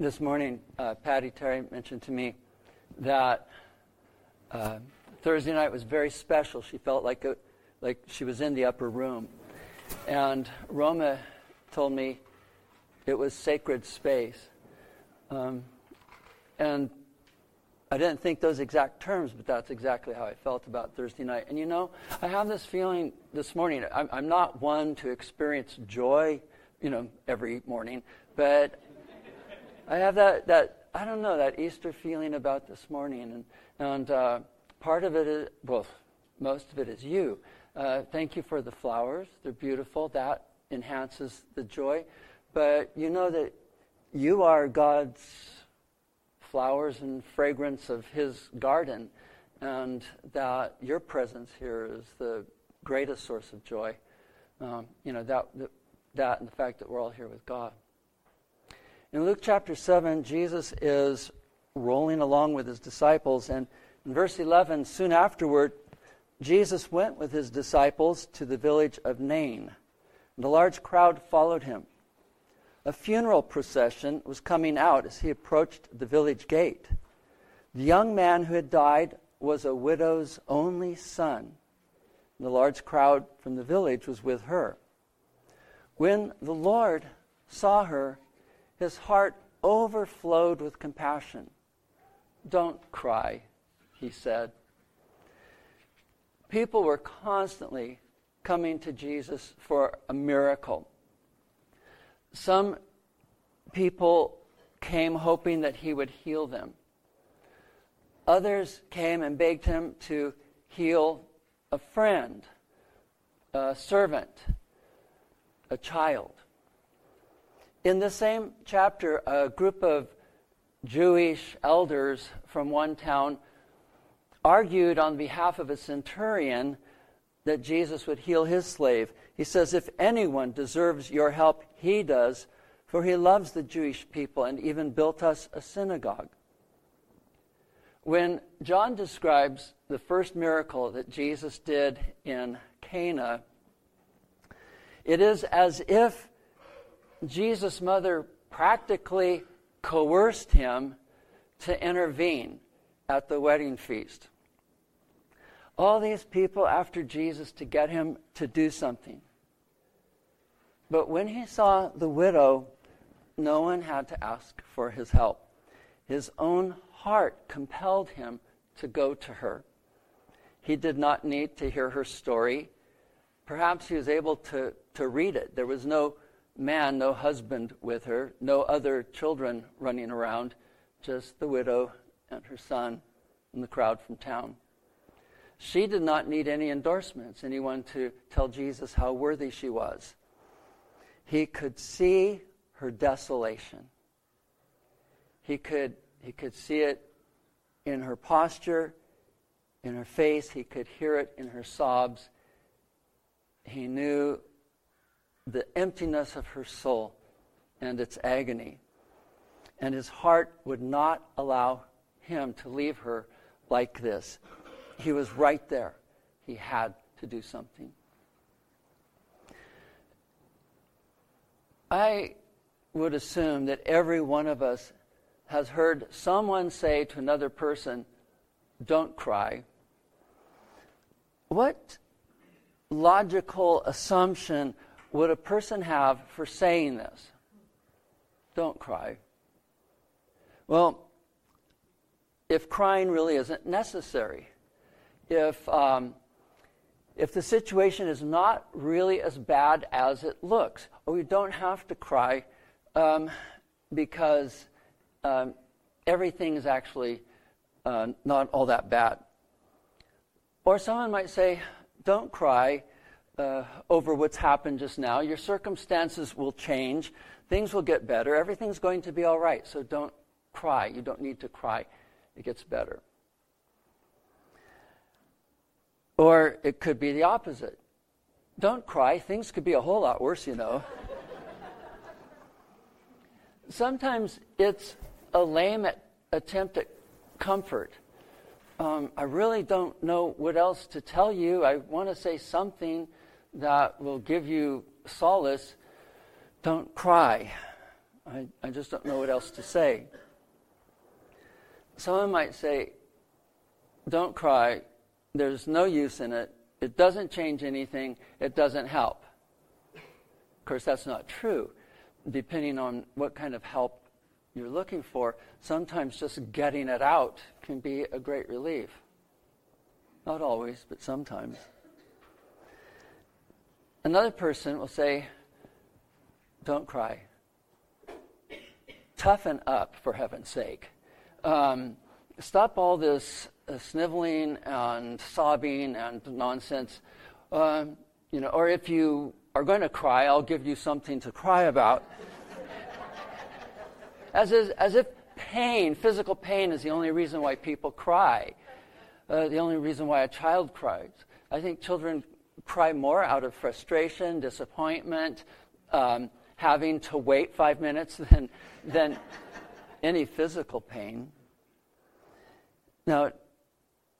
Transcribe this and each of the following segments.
this morning, uh, Patty Terry mentioned to me that uh, Thursday night was very special. She felt like a, like she was in the upper room, and Roma told me it was sacred space. Um, and I didn't think those exact terms, but that's exactly how I felt about Thursday night. And you know, I have this feeling this morning. I'm, I'm not one to experience joy, you know, every morning, but I have that, that I don't know, that Easter feeling about this morning. And, and uh, part of it is, well, most of it is you. Uh, thank you for the flowers. They're beautiful. That enhances the joy. But you know that you are God's flowers and fragrance of His garden, and that your presence here is the greatest source of joy. Um, you know, that, that and the fact that we're all here with God. In Luke chapter 7, Jesus is rolling along with his disciples, and in verse 11, soon afterward, Jesus went with his disciples to the village of Nain, and a large crowd followed him. A funeral procession was coming out as he approached the village gate. The young man who had died was a widow's only son. And the large crowd from the village was with her. When the Lord saw her, his heart overflowed with compassion. Don't cry, he said. People were constantly coming to Jesus for a miracle. Some people came hoping that he would heal them. Others came and begged him to heal a friend, a servant, a child. In the same chapter, a group of Jewish elders from one town argued on behalf of a centurion that Jesus would heal his slave. He says, If anyone deserves your help, he does, for he loves the Jewish people and even built us a synagogue. When John describes the first miracle that Jesus did in Cana, it is as if Jesus' mother practically coerced him to intervene at the wedding feast. All these people after Jesus to get him to do something. But when he saw the widow, no one had to ask for his help. His own heart compelled him to go to her. He did not need to hear her story. Perhaps he was able to, to read it. There was no man, no husband with her, no other children running around, just the widow and her son and the crowd from town. She did not need any endorsements, anyone to tell Jesus how worthy she was. He could see her desolation. He could, he could see it in her posture, in her face. He could hear it in her sobs. He knew the emptiness of her soul and its agony. And his heart would not allow him to leave her like this. He was right there. He had to do something. I would assume that every one of us has heard someone say to another person, Don't cry. What logical assumption would a person have for saying this? Don't cry. Well, if crying really isn't necessary, if, um, if the situation is not really as bad as it looks, or we don't have to cry um, because um, everything is actually uh, not all that bad. Or someone might say, Don't cry uh, over what's happened just now. Your circumstances will change, things will get better, everything's going to be all right, so don't cry. You don't need to cry, it gets better. Or it could be the opposite. Don't cry. Things could be a whole lot worse, you know. Sometimes it's a lame attempt at comfort. Um, I really don't know what else to tell you. I want to say something that will give you solace. Don't cry. I, I just don't know what else to say. Someone might say, Don't cry. There's no use in it. It doesn't change anything. It doesn't help. Of course, that's not true. Depending on what kind of help you're looking for, sometimes just getting it out can be a great relief. Not always, but sometimes. Another person will say, Don't cry. Toughen up, for heaven's sake. Um, stop all this uh, sniveling and sobbing and nonsense. Um, you know, or if you are going to cry, I'll give you something to cry about. as, is, as if pain, physical pain, is the only reason why people cry, uh, the only reason why a child cries. I think children cry more out of frustration, disappointment, um, having to wait five minutes than, than any physical pain. Now,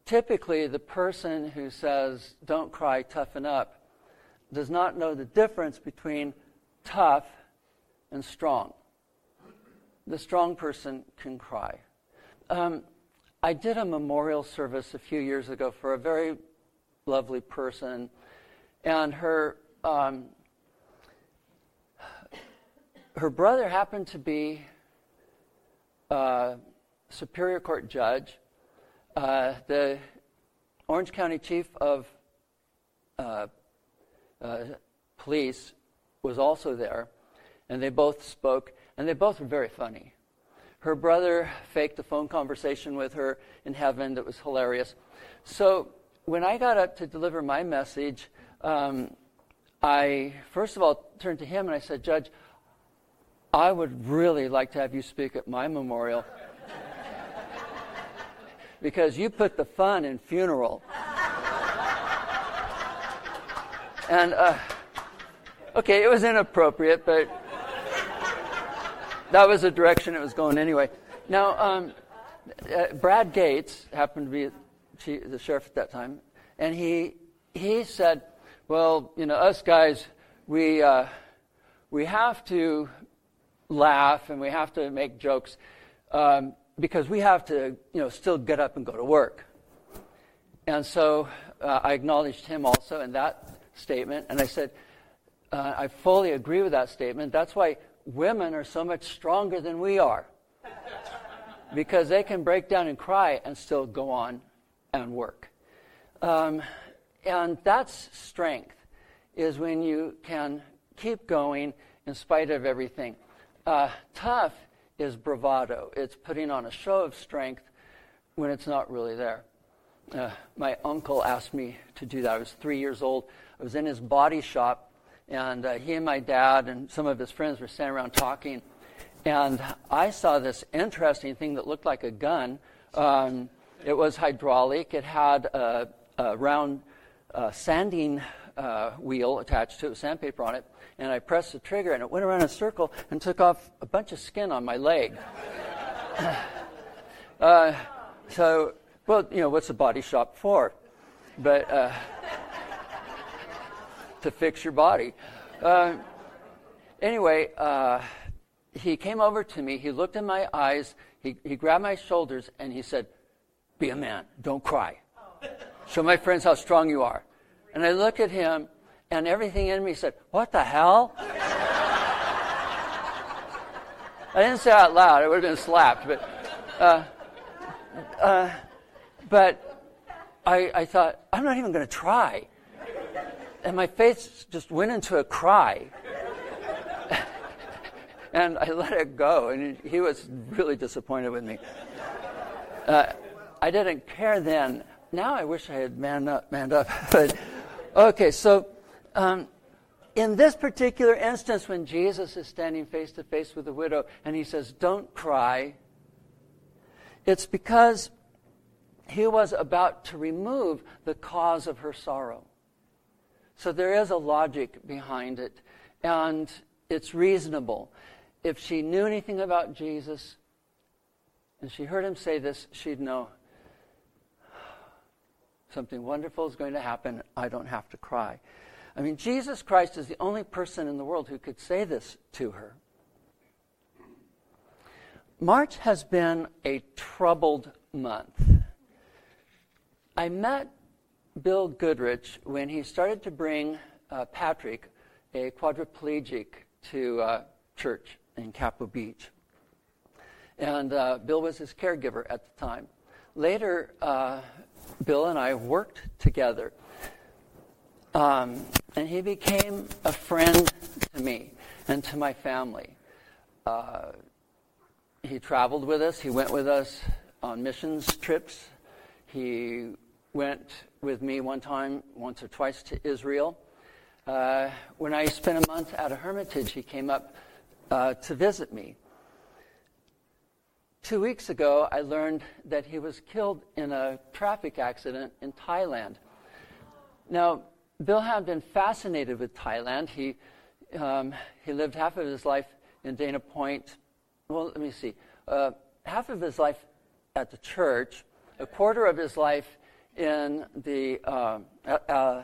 typically, the person who says, don't cry, toughen up, does not know the difference between tough and strong. The strong person can cry. Um, I did a memorial service a few years ago for a very lovely person, and her um, her brother happened to be a Superior Court judge. Uh, the Orange County Chief of uh, uh, police was also there, and they both spoke, and they both were very funny. Her brother faked a phone conversation with her in heaven that was hilarious. So when I got up to deliver my message, um, I first of all turned to him and I said, Judge, I would really like to have you speak at my memorial because you put the fun in funeral. And, uh, okay, it was inappropriate, but that was the direction it was going anyway. Now, um, uh, Brad Gates happened to be the sheriff at that time, and he, he said, Well, you know, us guys, we, uh, we have to laugh and we have to make jokes um, because we have to, you know, still get up and go to work. And so uh, I acknowledged him also in that statement. And I said, uh, I fully agree with that statement. That's why women are so much stronger than we are. because they can break down and cry and still go on and work. Um, and that's strength, is when you can keep going in spite of everything. Uh, tough is bravado, it's putting on a show of strength when it's not really there. Uh, my uncle asked me to do that. I was three years old. I was in his body shop, and uh, he and my dad and some of his friends were standing around talking. And I saw this interesting thing that looked like a gun. Um, it was hydraulic. It had a, a round uh, sanding uh, wheel attached to it, sandpaper on it. And I pressed the trigger, and it went around in a circle and took off a bunch of skin on my leg. Uh, so, well, you know, what's a body shop for? But uh, to fix your body. Uh, anyway, uh, he came over to me. He looked in my eyes. He, he grabbed my shoulders and he said, Be a man. Don't cry. Show my friends how strong you are. And I looked at him, and everything in me said, What the hell? I didn't say out loud. I would have been slapped. But, uh, uh, but I, I thought, I'm not even going to try and my face just went into a cry. and I let it go, and he was really disappointed with me. Uh, I didn't care then. Now I wish I had manned up. Manned up. but okay, so um, in this particular instance, when Jesus is standing face to face with the widow and he says, "Don't cry," it's because he was about to remove the cause of her sorrow. So there is a logic behind it, and it's reasonable. If she knew anything about Jesus and she heard him say this, she'd know something wonderful is going to happen. I don't have to cry. I mean, Jesus Christ is the only person in the world who could say this to her. March has been a troubled month. I met Bill Goodrich when he started to bring uh, Patrick, a quadriplegic, to uh, church in Capo Beach. And uh, Bill was his caregiver at the time. Later, uh, Bill and I worked together. Um, and he became a friend to me and to my family. Uh, he traveled with us, he went with us on missions trips. He went with me one time, once or twice to Israel. Uh, when I spent a month at a hermitage, he came up uh, to visit me. Two weeks ago, I learned that he was killed in a traffic accident in Thailand. Now, Bill had been fascinated with Thailand. He, um, he lived half of his life in Dana Point. Well, let me see. Uh, half of his life at the church, a quarter of his life in the, uh, uh,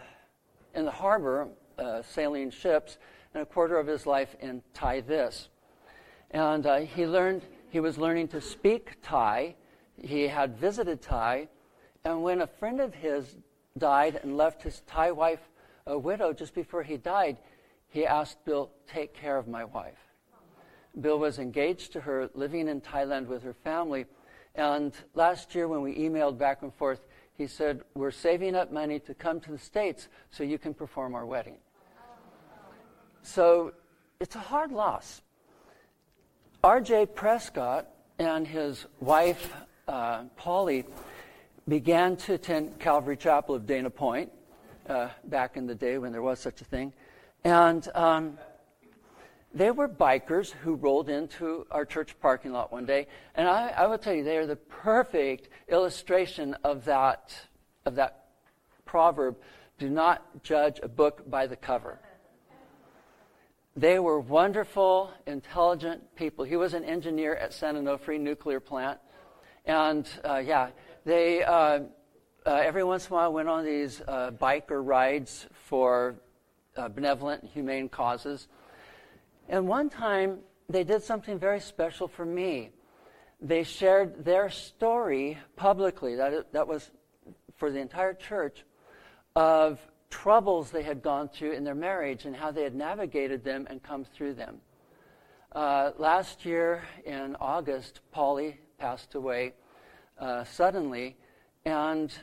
in the harbor, uh, sailing ships, and a quarter of his life in Thai this. And uh, he learned he was learning to speak Thai. He had visited Thai. And when a friend of his died and left his Thai wife a widow just before he died, he asked Bill, Take care of my wife. Bill was engaged to her, living in Thailand with her family. And last year, when we emailed back and forth, he said, We're saving up money to come to the States so you can perform our wedding. So it's a hard loss. R.J. Prescott and his wife, uh, Polly, began to attend Calvary Chapel of Dana Point uh, back in the day when there was such a thing. And um, they were bikers who rolled into our church parking lot one day. And I, I will tell you, they are the perfect illustration of that, of that proverb do not judge a book by the cover. They were wonderful, intelligent people. He was an engineer at San Onofre nuclear plant. And uh, yeah, they uh, uh, every once in a while went on these uh, biker rides for uh, benevolent humane causes. And one time they did something very special for me. They shared their story publicly, that, that was for the entire church, of troubles they had gone through in their marriage and how they had navigated them and come through them. Uh, last year in August, Polly passed away uh, suddenly, and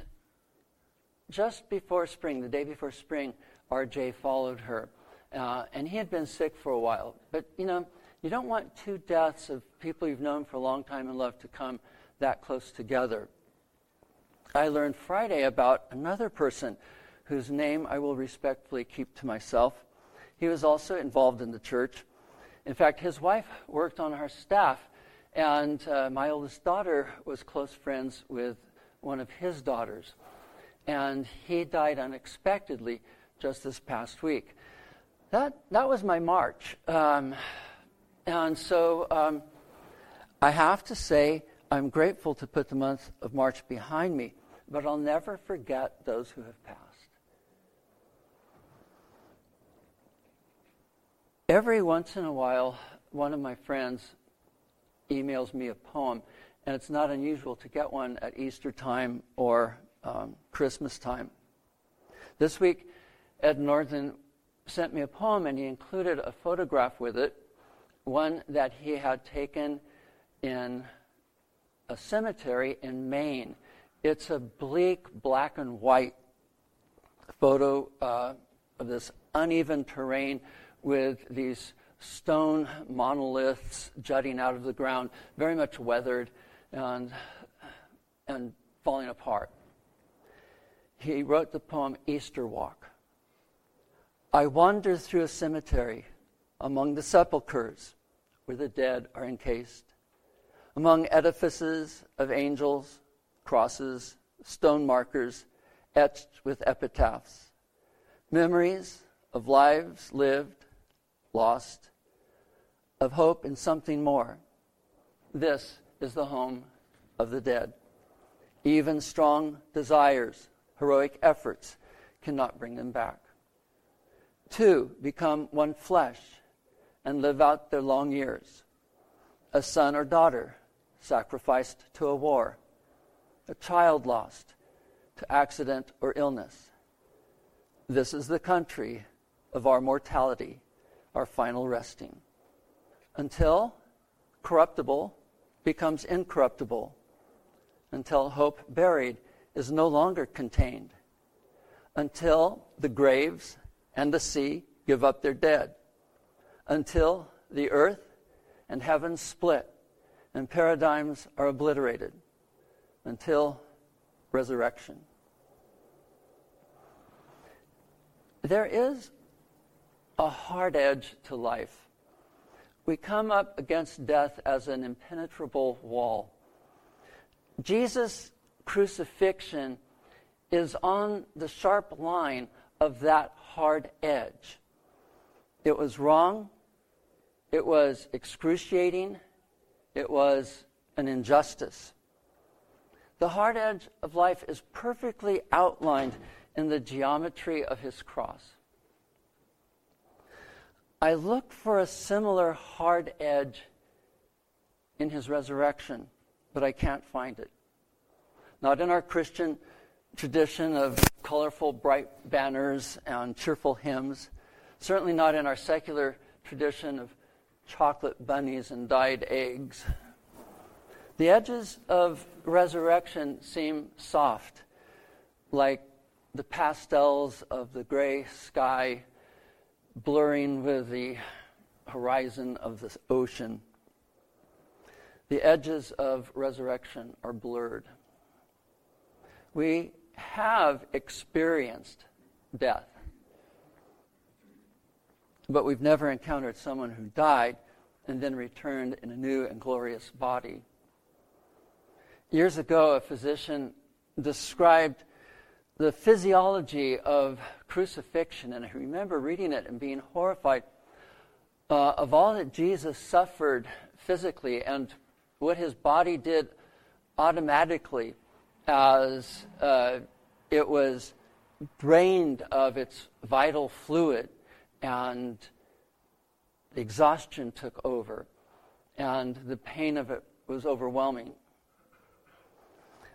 just before spring, the day before spring, RJ followed her. Uh, and he had been sick for a while. But, you know, you don't want two deaths of people you've known for a long time and love to come that close together. I learned Friday about another person whose name I will respectfully keep to myself. He was also involved in the church. In fact, his wife worked on our staff, and uh, my oldest daughter was close friends with one of his daughters. And he died unexpectedly just this past week. That, that was my March. Um, and so um, I have to say, I'm grateful to put the month of March behind me, but I'll never forget those who have passed. Every once in a while, one of my friends emails me a poem, and it's not unusual to get one at Easter time or um, Christmas time. This week, Ed Norton sent me a poem, and he included a photograph with it, one that he had taken in a cemetery in Maine. It's a bleak black and white photo uh, of this uneven terrain with these stone monoliths jutting out of the ground, very much weathered and, and falling apart. He wrote the poem Easter Walk. I wander through a cemetery among the sepulchres where the dead are encased, among edifices of angels, crosses, stone markers etched with epitaphs, memories of lives lived lost, of hope in something more. This is the home of the dead. Even strong desires, heroic efforts cannot bring them back. Two, become one flesh and live out their long years. A son or daughter sacrificed to a war, a child lost to accident or illness. This is the country of our mortality, our final resting. Until corruptible becomes incorruptible, until hope buried is no longer contained, until the graves and the sea give up their dead, until the earth and heaven split and paradigms are obliterated, until resurrection. There is a hard edge to life. We come up against death as an impenetrable wall. Jesus' crucifixion is on the sharp line of that hard edge. It was wrong, it was excruciating, it was an injustice. The hard edge of life is perfectly outlined in the geometry of his cross. I look for a similar hard edge in his resurrection, but I can't find it. Not in our Christian tradition of colorful, bright banners and cheerful hymns, certainly not in our secular tradition of chocolate bunnies and dyed eggs. The edges of resurrection seem soft, like the pastels of the gray sky blurring with the horizon of the ocean. The edges of resurrection are blurred. We have experienced death, but we've never encountered someone who died and then returned in a new and glorious body. Years ago, a physician described the physiology of crucifixion, and I remember reading it and being horrified uh, of all that Jesus suffered physically and what his body did automatically as uh, it was drained of its vital fluid and exhaustion took over and the pain of it was overwhelming.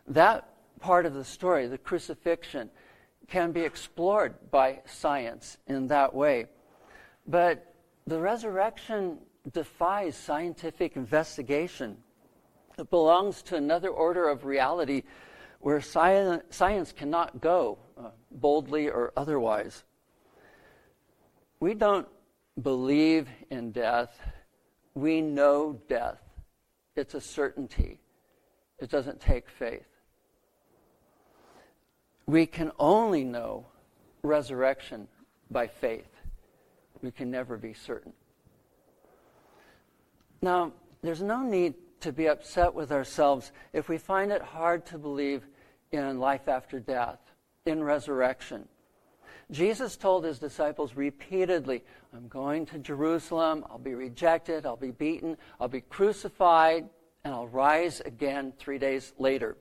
That part of the story, the crucifixion, can be explored by science in that way. But the resurrection defies scientific investigation. It belongs to another order of reality where science cannot go, uh, boldly or otherwise. We don't believe in death, we know death. It's a certainty, it doesn't take faith we can only know resurrection by faith. We can never be certain. Now, there's no need to be upset with ourselves if we find it hard to believe in life after death, in resurrection. Jesus told his disciples repeatedly, I'm going to Jerusalem, I'll be rejected, I'll be beaten, I'll be crucified, and I'll rise again three days later.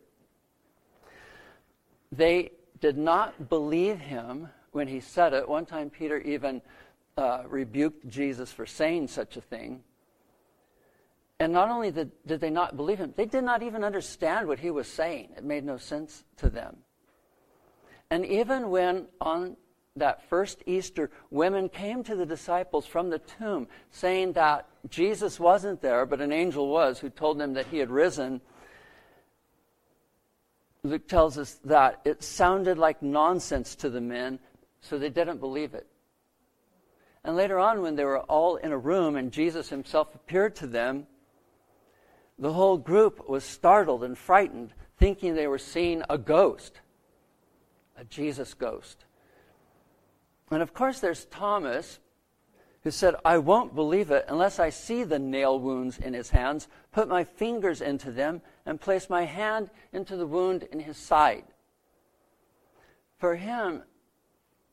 They did not believe him when he said it. One time, Peter even uh, rebuked Jesus for saying such a thing. And not only did, did they not believe him, they did not even understand what he was saying. It made no sense to them. And even when on that first Easter, women came to the disciples from the tomb saying that Jesus wasn't there, but an angel was who told them that he had risen Luke tells us that it sounded like nonsense to the men, so they didn't believe it. And later on, when they were all in a room and Jesus himself appeared to them, the whole group was startled and frightened, thinking they were seeing a ghost, a Jesus ghost. And of course, there's Thomas, who said, I won't believe it unless I see the nail wounds in his hands, put my fingers into them, and place my hand into the wound in his side. For him,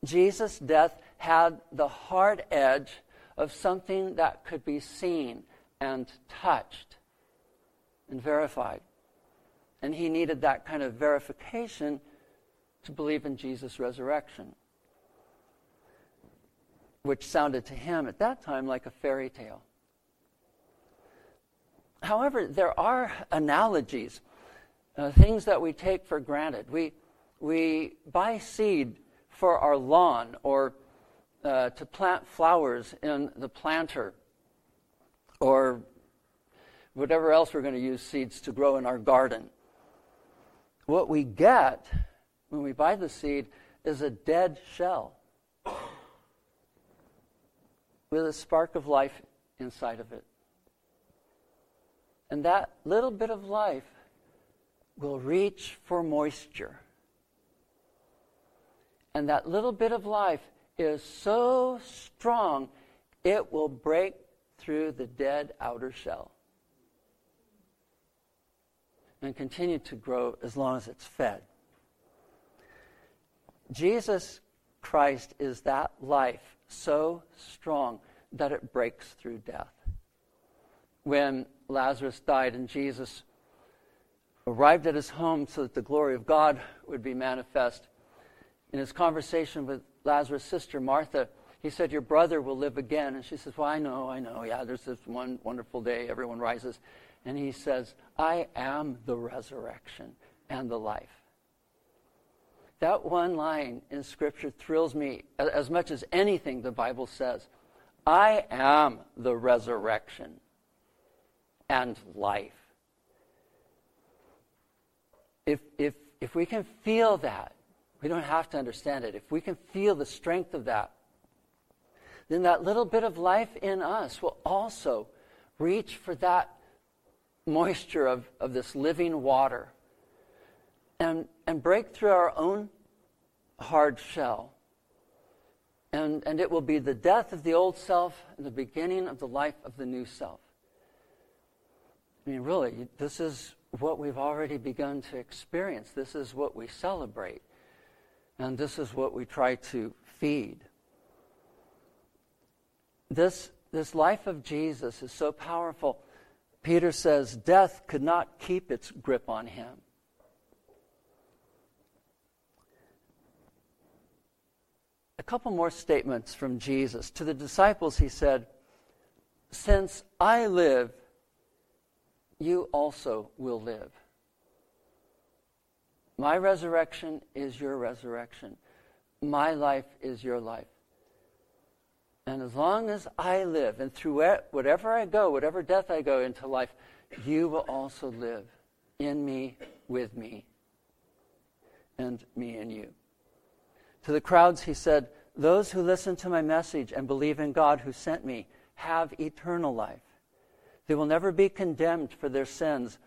Jesus' death had the hard edge of something that could be seen and touched and verified. And he needed that kind of verification to believe in Jesus' resurrection which sounded to him at that time like a fairy tale. however, there are analogies, uh, things that we take for granted. We, we buy seed for our lawn or uh, to plant flowers in the planter or whatever else we're going to use seeds to grow in our garden. What we get when we buy the seed is a dead shell with a spark of life inside of it. And that little bit of life will reach for moisture. And that little bit of life is so strong, it will break through the dead outer shell and continue to grow as long as it's fed. Jesus Christ is that life so strong that it breaks through death. When Lazarus died and Jesus arrived at his home so that the glory of God would be manifest, in his conversation with Lazarus' sister, Martha, he said, Your brother will live again. And she says, Well, I know, I know. Yeah, there's this one wonderful day, everyone rises. And he says, I am the resurrection and the life. That one line in Scripture thrills me as much as anything the Bible says. I am the resurrection and life. If, if, if we can feel that, we don't have to understand it. If we can feel the strength of that, then that little bit of life in us will also reach for that moisture of, of this living water and, and break through our own hard shell. And, and it will be the death of the old self and the beginning of the life of the new self. I mean, really, this is what we've already begun to experience. This is what we celebrate. And this is what we try to feed. This, this life of Jesus is so powerful. Peter says death could not keep its grip on him. A couple more statements from Jesus. To the disciples, he said, Since I live, you also will live. My resurrection is your resurrection. My life is your life. And as long as I live, and through whatever I go, whatever death I go into life, you will also live in me, with me, and me in you. To the crowds, he said, Those who listen to my message and believe in God who sent me have eternal life. They will never be condemned for their sins,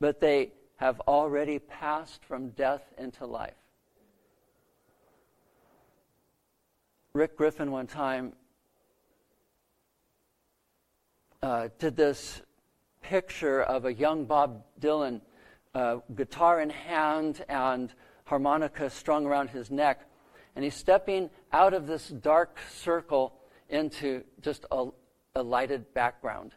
but they have already passed from death into life. Rick Griffin, one time, uh, did this picture of a young Bob Dylan, uh, guitar in hand and harmonica strung around his neck. And he's stepping out of this dark circle into just a, a lighted background.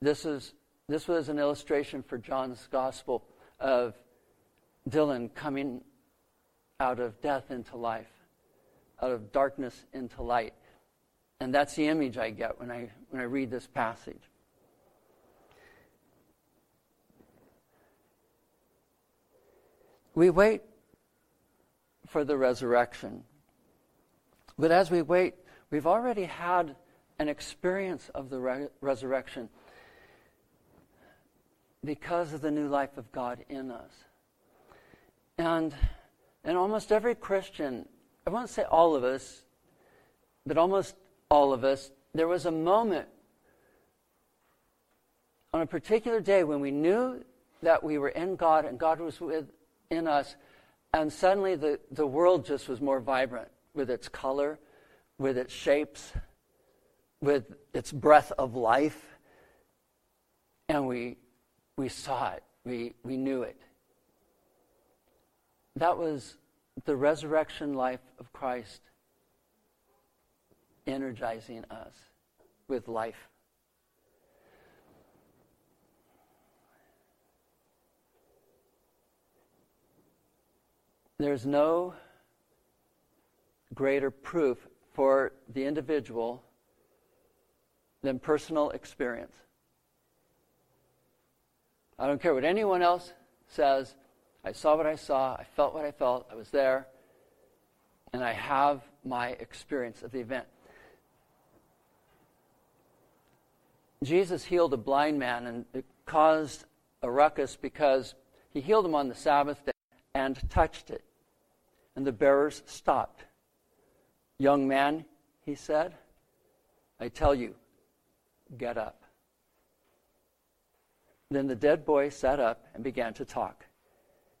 This, is, this was an illustration for John's gospel of Dylan coming out of death into life, out of darkness into light. And that's the image I get when I, when I read this passage. We wait for the resurrection. But as we wait, we've already had an experience of the re- resurrection because of the new life of God in us. And, and almost every Christian, I won't say all of us, but almost all of us, there was a moment on a particular day when we knew that we were in God and God was within us, and suddenly the, the world just was more vibrant with its color, with its shapes, with its breath of life. And we, we saw it, we, we knew it. That was the resurrection life of Christ energizing us with life. There's no greater proof for the individual than personal experience. I don't care what anyone else says. I saw what I saw. I felt what I felt. I was there. And I have my experience of the event. Jesus healed a blind man, and it caused a ruckus because he healed him on the Sabbath day and touched it. And the bearers stopped. Young man, he said, I tell you, get up. Then the dead boy sat up and began to talk,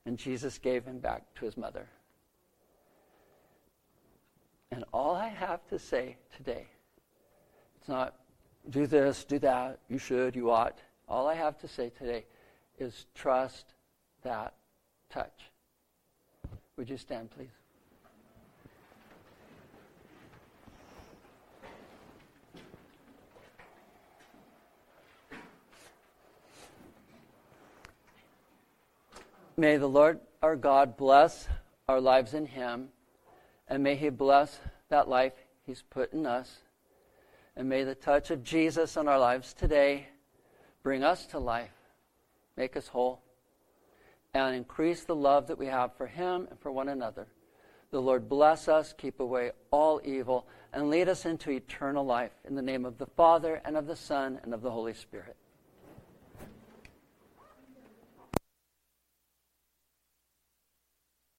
and Jesus gave him back to his mother. And all I have to say today, it's not do this, do that, you should, you ought. All I have to say today is trust that touch. Would you stand, please? May the Lord our God bless our lives in Him, and may He bless that life He's put in us. And may the touch of Jesus on our lives today bring us to life, make us whole, and increase the love that we have for Him and for one another. The Lord bless us, keep away all evil, and lead us into eternal life. In the name of the Father, and of the Son, and of the Holy Spirit.